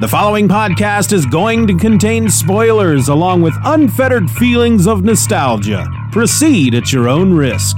The following podcast is going to contain spoilers along with unfettered feelings of nostalgia. Proceed at your own risk.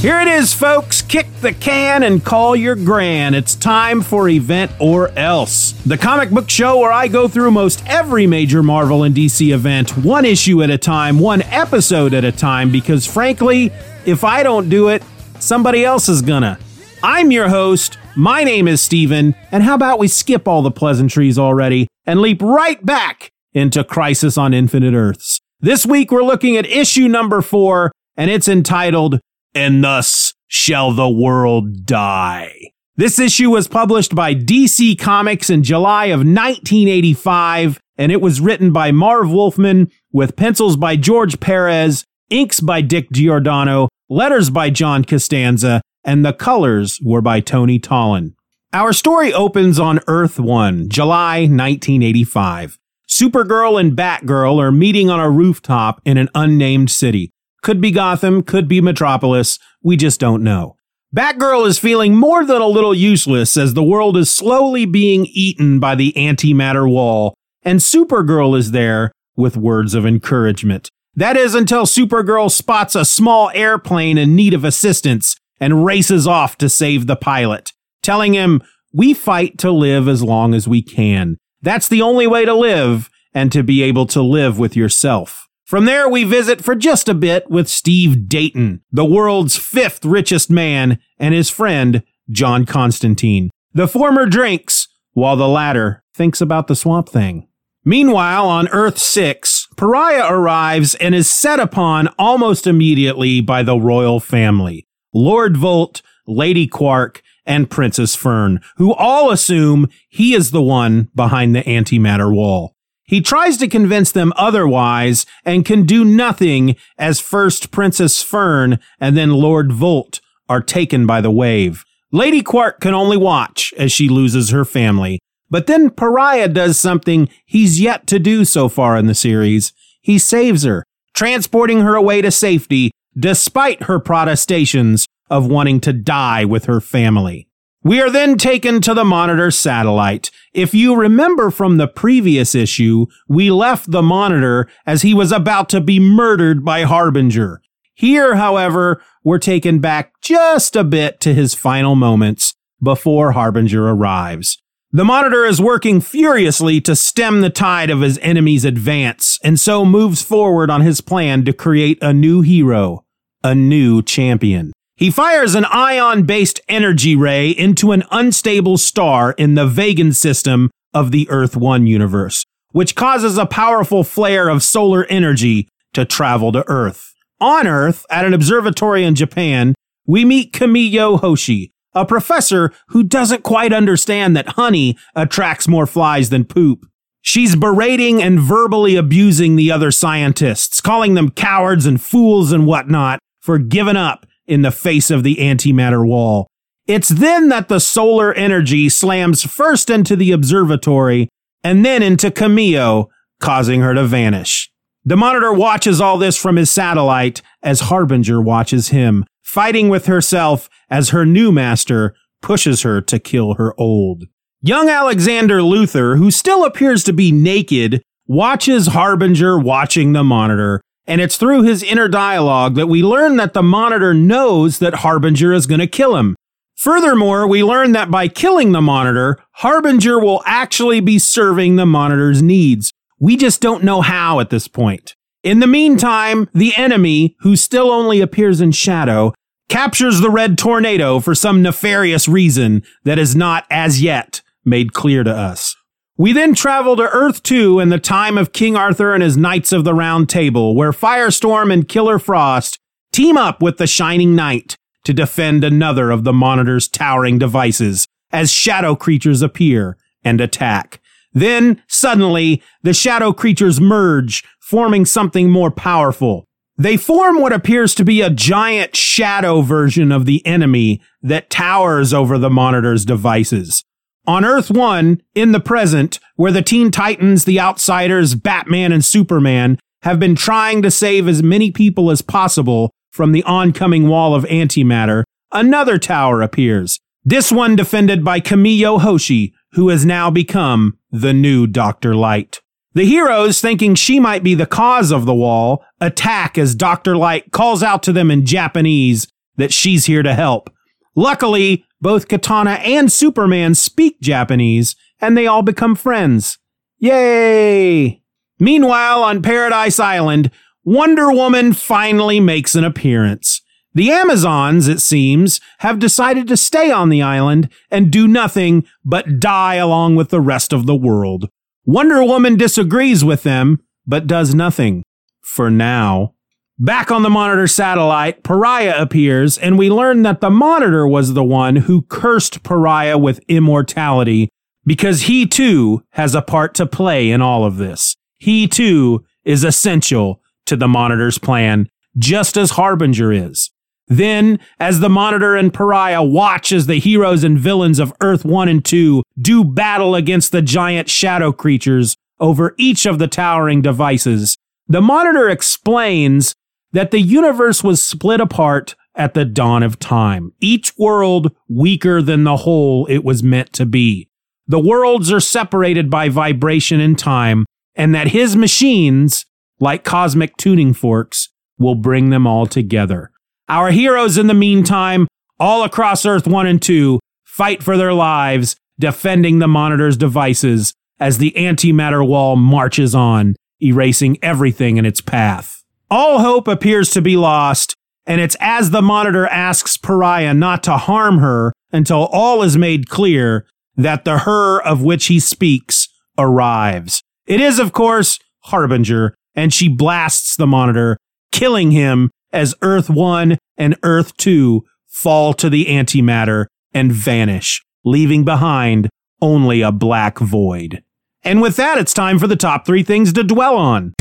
Here it is, folks. Kick the can and call your gran. It's time for Event or Else, the comic book show where I go through most every major Marvel and DC event, one issue at a time, one episode at a time, because frankly, if I don't do it, somebody else is gonna. I'm your host. My name is Steven, and how about we skip all the pleasantries already and leap right back into Crisis on Infinite Earths? This week we're looking at issue number four, and it's entitled and thus shall the world die. This issue was published by DC Comics in July of 1985, and it was written by Marv Wolfman with pencils by George Perez, inks by Dick Giordano, letters by John Costanza, and the colors were by Tony Tollin. Our story opens on Earth 1, July 1985. Supergirl and Batgirl are meeting on a rooftop in an unnamed city. Could be Gotham, could be Metropolis. We just don't know. Batgirl is feeling more than a little useless as the world is slowly being eaten by the antimatter wall, and Supergirl is there with words of encouragement. That is until Supergirl spots a small airplane in need of assistance and races off to save the pilot, telling him, We fight to live as long as we can. That's the only way to live and to be able to live with yourself. From there, we visit for just a bit with Steve Dayton, the world's fifth richest man, and his friend, John Constantine. The former drinks, while the latter thinks about the swamp thing. Meanwhile, on Earth 6, Pariah arrives and is set upon almost immediately by the royal family. Lord Volt, Lady Quark, and Princess Fern, who all assume he is the one behind the antimatter wall. He tries to convince them otherwise and can do nothing as first Princess Fern and then Lord Volt are taken by the wave. Lady Quark can only watch as she loses her family. But then Pariah does something he's yet to do so far in the series. He saves her, transporting her away to safety despite her protestations of wanting to die with her family. We are then taken to the monitor satellite. If you remember from the previous issue, we left the monitor as he was about to be murdered by Harbinger. Here, however, we're taken back just a bit to his final moments before Harbinger arrives. The monitor is working furiously to stem the tide of his enemy's advance, and so moves forward on his plan to create a new hero, a new champion. He fires an ion based energy ray into an unstable star in the Vegan system of the Earth 1 universe, which causes a powerful flare of solar energy to travel to Earth. On Earth, at an observatory in Japan, we meet Kamiyo Hoshi, a professor who doesn't quite understand that honey attracts more flies than poop. She's berating and verbally abusing the other scientists, calling them cowards and fools and whatnot for giving up in the face of the antimatter wall. It's then that the solar energy slams first into the observatory and then into Kamiyo, causing her to vanish. The monitor watches all this from his satellite as Harbinger watches him, fighting with herself as her new master pushes her to kill her old. Young Alexander Luther, who still appears to be naked, watches Harbinger watching the monitor and it's through his inner dialogue that we learn that the monitor knows that Harbinger is going to kill him. Furthermore, we learn that by killing the monitor, Harbinger will actually be serving the monitor's needs. We just don't know how at this point. In the meantime, the enemy, who still only appears in shadow, captures the red tornado for some nefarious reason that is not as yet made clear to us. We then travel to Earth 2 in the time of King Arthur and his Knights of the Round Table, where Firestorm and Killer Frost team up with the Shining Knight to defend another of the Monitor's towering devices as shadow creatures appear and attack. Then, suddenly, the shadow creatures merge, forming something more powerful. They form what appears to be a giant shadow version of the enemy that towers over the Monitor's devices. On Earth 1, in the present, where the Teen Titans, the Outsiders, Batman, and Superman have been trying to save as many people as possible from the oncoming wall of antimatter, another tower appears. This one defended by Kamiyo Hoshi, who has now become the new Dr. Light. The heroes, thinking she might be the cause of the wall, attack as Dr. Light calls out to them in Japanese that she's here to help. Luckily, both Katana and Superman speak Japanese, and they all become friends. Yay! Meanwhile, on Paradise Island, Wonder Woman finally makes an appearance. The Amazons, it seems, have decided to stay on the island and do nothing but die along with the rest of the world. Wonder Woman disagrees with them, but does nothing. For now. Back on the Monitor satellite, Pariah appears, and we learn that the Monitor was the one who cursed Pariah with immortality because he too has a part to play in all of this. He too is essential to the Monitor's plan, just as Harbinger is. Then, as the Monitor and Pariah watch as the heroes and villains of Earth 1 and 2 do battle against the giant shadow creatures over each of the towering devices, the Monitor explains that the universe was split apart at the dawn of time, each world weaker than the whole it was meant to be. The worlds are separated by vibration and time, and that his machines, like cosmic tuning forks, will bring them all together. Our heroes, in the meantime, all across Earth 1 and 2, fight for their lives, defending the Monitor's devices as the antimatter wall marches on, erasing everything in its path. All hope appears to be lost, and it's as the monitor asks Pariah not to harm her until all is made clear that the her of which he speaks arrives. It is, of course, Harbinger, and she blasts the monitor, killing him as Earth 1 and Earth 2 fall to the antimatter and vanish, leaving behind only a black void. And with that, it's time for the top three things to dwell on.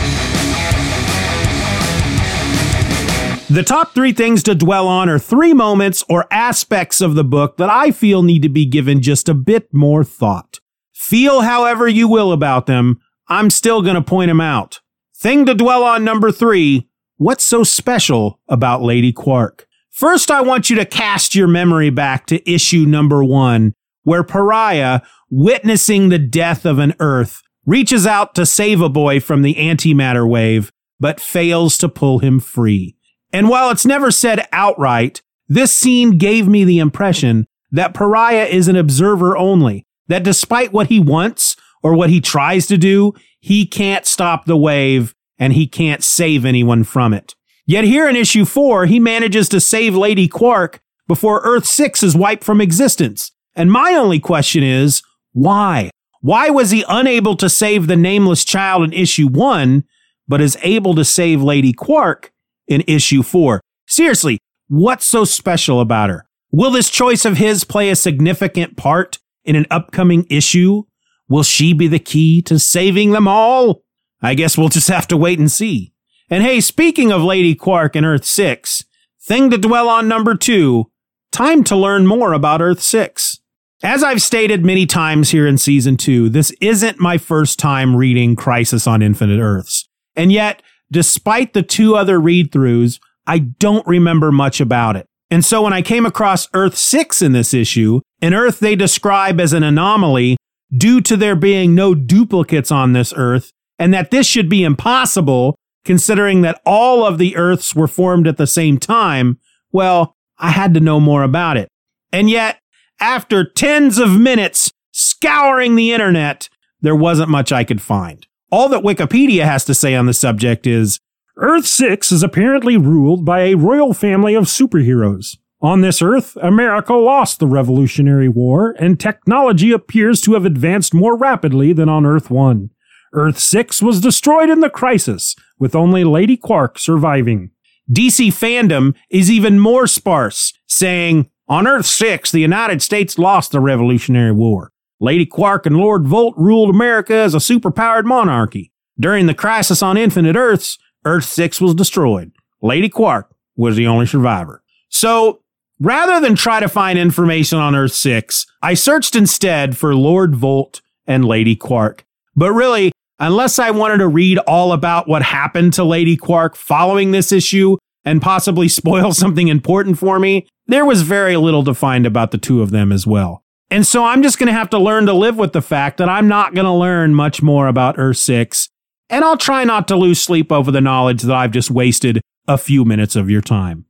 The top three things to dwell on are three moments or aspects of the book that I feel need to be given just a bit more thought. Feel however you will about them, I'm still going to point them out. Thing to dwell on number three what's so special about Lady Quark? First, I want you to cast your memory back to issue number one, where Pariah, witnessing the death of an Earth, reaches out to save a boy from the antimatter wave, but fails to pull him free. And while it's never said outright, this scene gave me the impression that Pariah is an observer only, that despite what he wants or what he tries to do, he can't stop the wave and he can't save anyone from it. Yet here in issue four, he manages to save Lady Quark before Earth 6 is wiped from existence. And my only question is, why? Why was he unable to save the nameless child in issue one, but is able to save Lady Quark in issue four. Seriously, what's so special about her? Will this choice of his play a significant part in an upcoming issue? Will she be the key to saving them all? I guess we'll just have to wait and see. And hey, speaking of Lady Quark and Earth 6, thing to dwell on number two, time to learn more about Earth 6. As I've stated many times here in season two, this isn't my first time reading Crisis on Infinite Earths. And yet, despite the two other read throughs, I don't remember much about it. And so when I came across Earth 6 in this issue, an Earth they describe as an anomaly due to there being no duplicates on this Earth, and that this should be impossible considering that all of the Earths were formed at the same time, well, I had to know more about it. And yet, after tens of minutes scouring the internet, there wasn't much I could find. All that Wikipedia has to say on the subject is Earth 6 is apparently ruled by a royal family of superheroes. On this Earth, America lost the Revolutionary War, and technology appears to have advanced more rapidly than on Earth 1. Earth 6 was destroyed in the crisis, with only Lady Quark surviving. DC fandom is even more sparse, saying, On Earth 6, the United States lost the Revolutionary War. Lady Quark and Lord Volt ruled America as a superpowered monarchy. During the crisis on Infinite Earths, Earth 6 was destroyed. Lady Quark was the only survivor. So, Rather than try to find information on Earth 6, I searched instead for Lord Volt and Lady Quark. But really, unless I wanted to read all about what happened to Lady Quark following this issue and possibly spoil something important for me, there was very little to find about the two of them as well. And so I'm just going to have to learn to live with the fact that I'm not going to learn much more about Earth 6, and I'll try not to lose sleep over the knowledge that I've just wasted a few minutes of your time.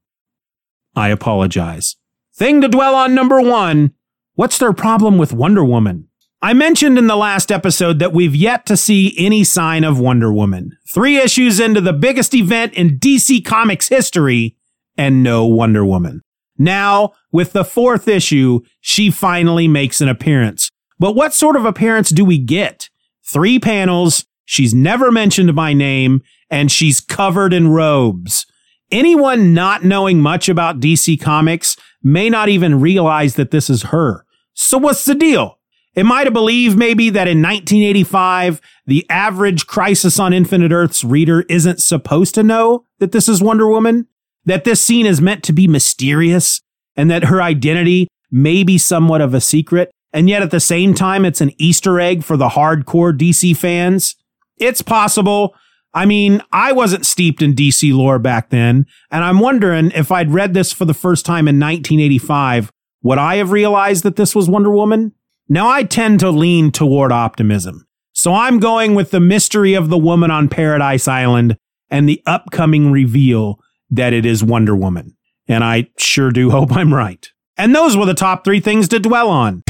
I apologize. Thing to dwell on number one what's their problem with Wonder Woman? I mentioned in the last episode that we've yet to see any sign of Wonder Woman. Three issues into the biggest event in DC Comics history, and no Wonder Woman. Now, with the fourth issue, she finally makes an appearance. But what sort of appearance do we get? Three panels, she's never mentioned by name, and she's covered in robes. Anyone not knowing much about DC Comics may not even realize that this is her. So what's the deal? Am I to believe maybe that in 1985, the average Crisis on Infinite Earths reader isn't supposed to know that this is Wonder Woman? That this scene is meant to be mysterious and that her identity may be somewhat of a secret, and yet at the same time, it's an Easter egg for the hardcore DC fans? It's possible. I mean, I wasn't steeped in DC lore back then, and I'm wondering if I'd read this for the first time in 1985, would I have realized that this was Wonder Woman? Now, I tend to lean toward optimism. So I'm going with the mystery of the woman on Paradise Island and the upcoming reveal that it is Wonder Woman. And I sure do hope I'm right. And those were the top three things to dwell on.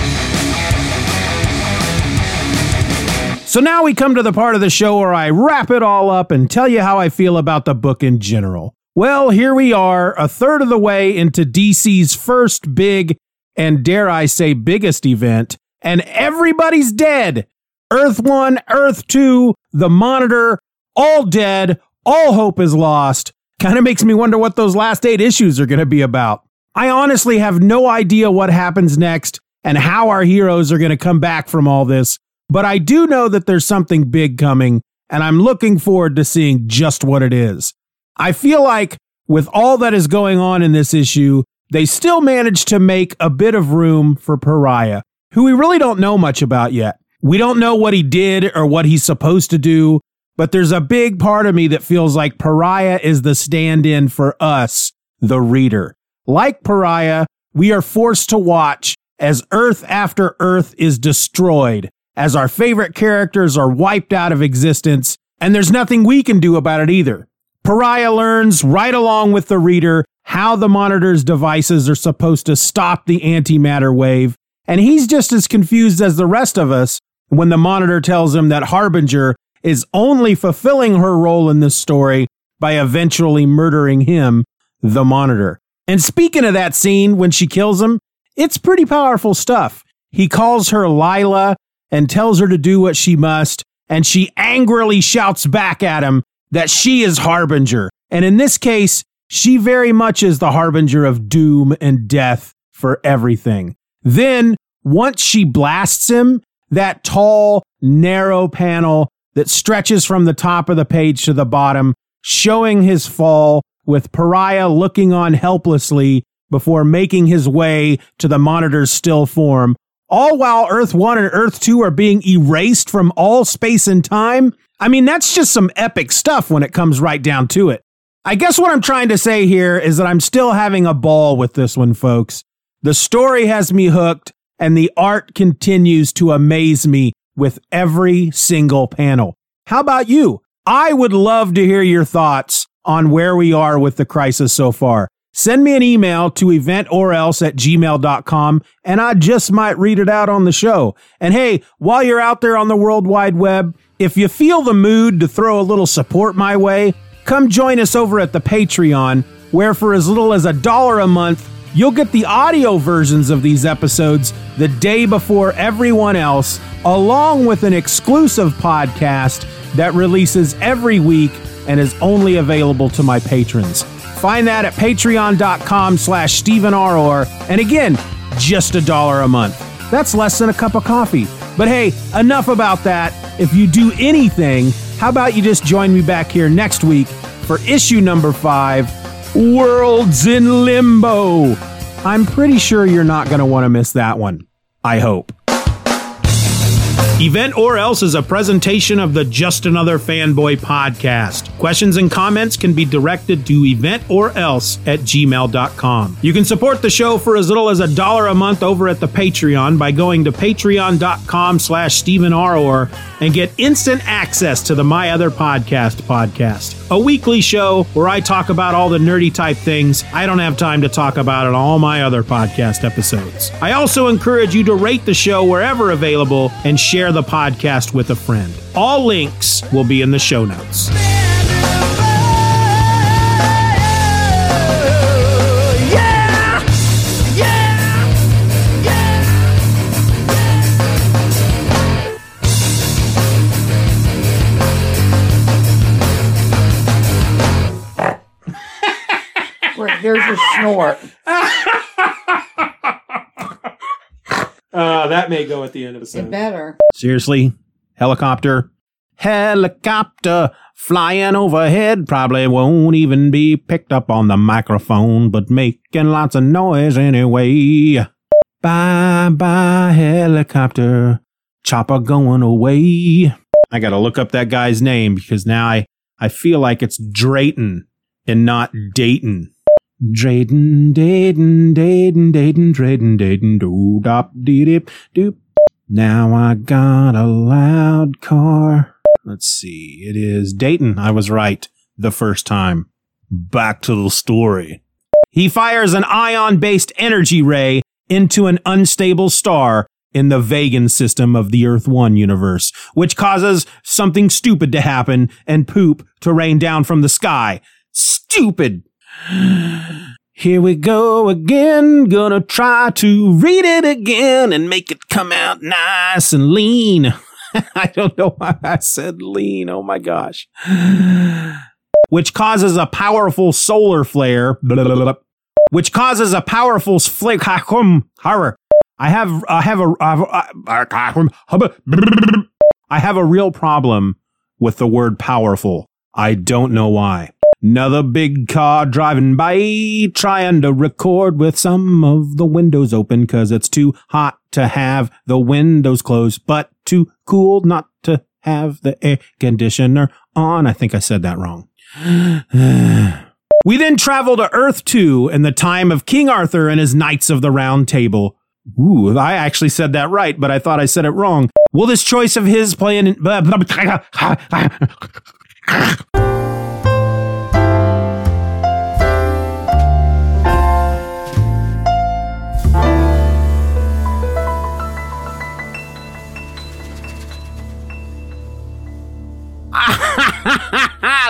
So now we come to the part of the show where I wrap it all up and tell you how I feel about the book in general. Well, here we are, a third of the way into DC's first big, and dare I say, biggest event, and everybody's dead. Earth 1, Earth 2, the Monitor, all dead, all hope is lost. Kind of makes me wonder what those last eight issues are going to be about. I honestly have no idea what happens next and how our heroes are going to come back from all this, but I do know that there's something big coming, and I'm looking forward to seeing just what it is. I feel like with all that is going on in this issue, they still managed to make a bit of room for Pariah, who we really don't know much about yet. We don't know what he did or what he's supposed to do. But there's a big part of me that feels like Pariah is the stand in for us, the reader. Like Pariah, we are forced to watch as Earth after Earth is destroyed, as our favorite characters are wiped out of existence, and there's nothing we can do about it either. Pariah learns right along with the reader how the monitor's devices are supposed to stop the antimatter wave, and he's just as confused as the rest of us when the monitor tells him that Harbinger is only fulfilling her role in this story by eventually murdering him, the monitor. And speaking of that scene when she kills him, it's pretty powerful stuff. He calls her Lila and tells her to do what she must, and she angrily shouts back at him that she is Harbinger. And in this case, she very much is the harbinger of doom and death for everything. Then, once she blasts him, that tall, narrow panel that stretches from the top of the page to the bottom, showing his fall with Pariah looking on helplessly before making his way to the monitor's still form, all while Earth 1 and Earth 2 are being erased from all space and time. I mean, that's just some epic stuff when it comes right down to it. I guess what I'm trying to say here is that I'm still having a ball with this one, folks. The story has me hooked, and the art continues to amaze me with every single panel. How about you? I would love to hear your thoughts on where we are with the crisis so far. Send me an email to eventorelse at gmail.com and I just might read it out on the show. And hey, while you're out there on the World Wide Web, if you feel the mood to throw a little support my way, come join us over at the Patreon, where for as little as a dollar a month, You'll get the audio versions of these episodes the day before everyone else, along with an exclusive podcast that releases every week and is only available to my patrons. Find that at patreon.com slash Stephen R. And again, just a dollar a month. That's less than a cup of coffee. But hey, enough about that. If you do anything, how about you just join me back here next week for issue number five Worlds in Limbo. I'm pretty sure you're not going to want to miss that one. I hope. Event or Else is a presentation of the Just Another Fanboy podcast. Questions and comments can be directed to event or else at gmail.com. You can support the show for as little as a dollar a month over at the Patreon by going to patreon.com slash Stephen Aror and get instant access to the My Other Podcast podcast, a weekly show where I talk about all the nerdy type things I don't have time to talk about in all my other podcast episodes. I also encourage you to rate the show wherever available and share the podcast with a friend. All links will be in the show notes. Where there's your snort. Uh, that may go at the end of the It sentence. better. Seriously? Helicopter? Helicopter flying overhead probably won't even be picked up on the microphone, but making lots of noise anyway. Bye bye helicopter, chopper going away. I gotta look up that guy's name because now I, I feel like it's Drayton and not Dayton. Drayton, Dayton, Dayton, Dayton, Drayton, Dayton, doo dop dee dip doop. Now I got a loud car. Let's see. It is Dayton. I was right the first time. Back to the story. He fires an ion based energy ray into an unstable star in the Vegan system of the Earth 1 universe, which causes something stupid to happen and poop to rain down from the sky. Stupid! Here we go again. Gonna try to read it again and make it come out nice and lean. I don't know why I said lean. Oh my gosh. Which causes a powerful solar flare. Blah, blah, blah. Which causes a powerful flare. Horror. I have, I have a, I have a real problem with the word powerful. I don't know why. Another big car driving by, trying to record with some of the windows open because it's too hot to have the windows closed, but too cool not to have the air conditioner on. I think I said that wrong. we then travel to Earth 2 in the time of King Arthur and his Knights of the Round Table. Ooh, I actually said that right, but I thought I said it wrong. Will this choice of his play an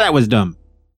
that was dumb.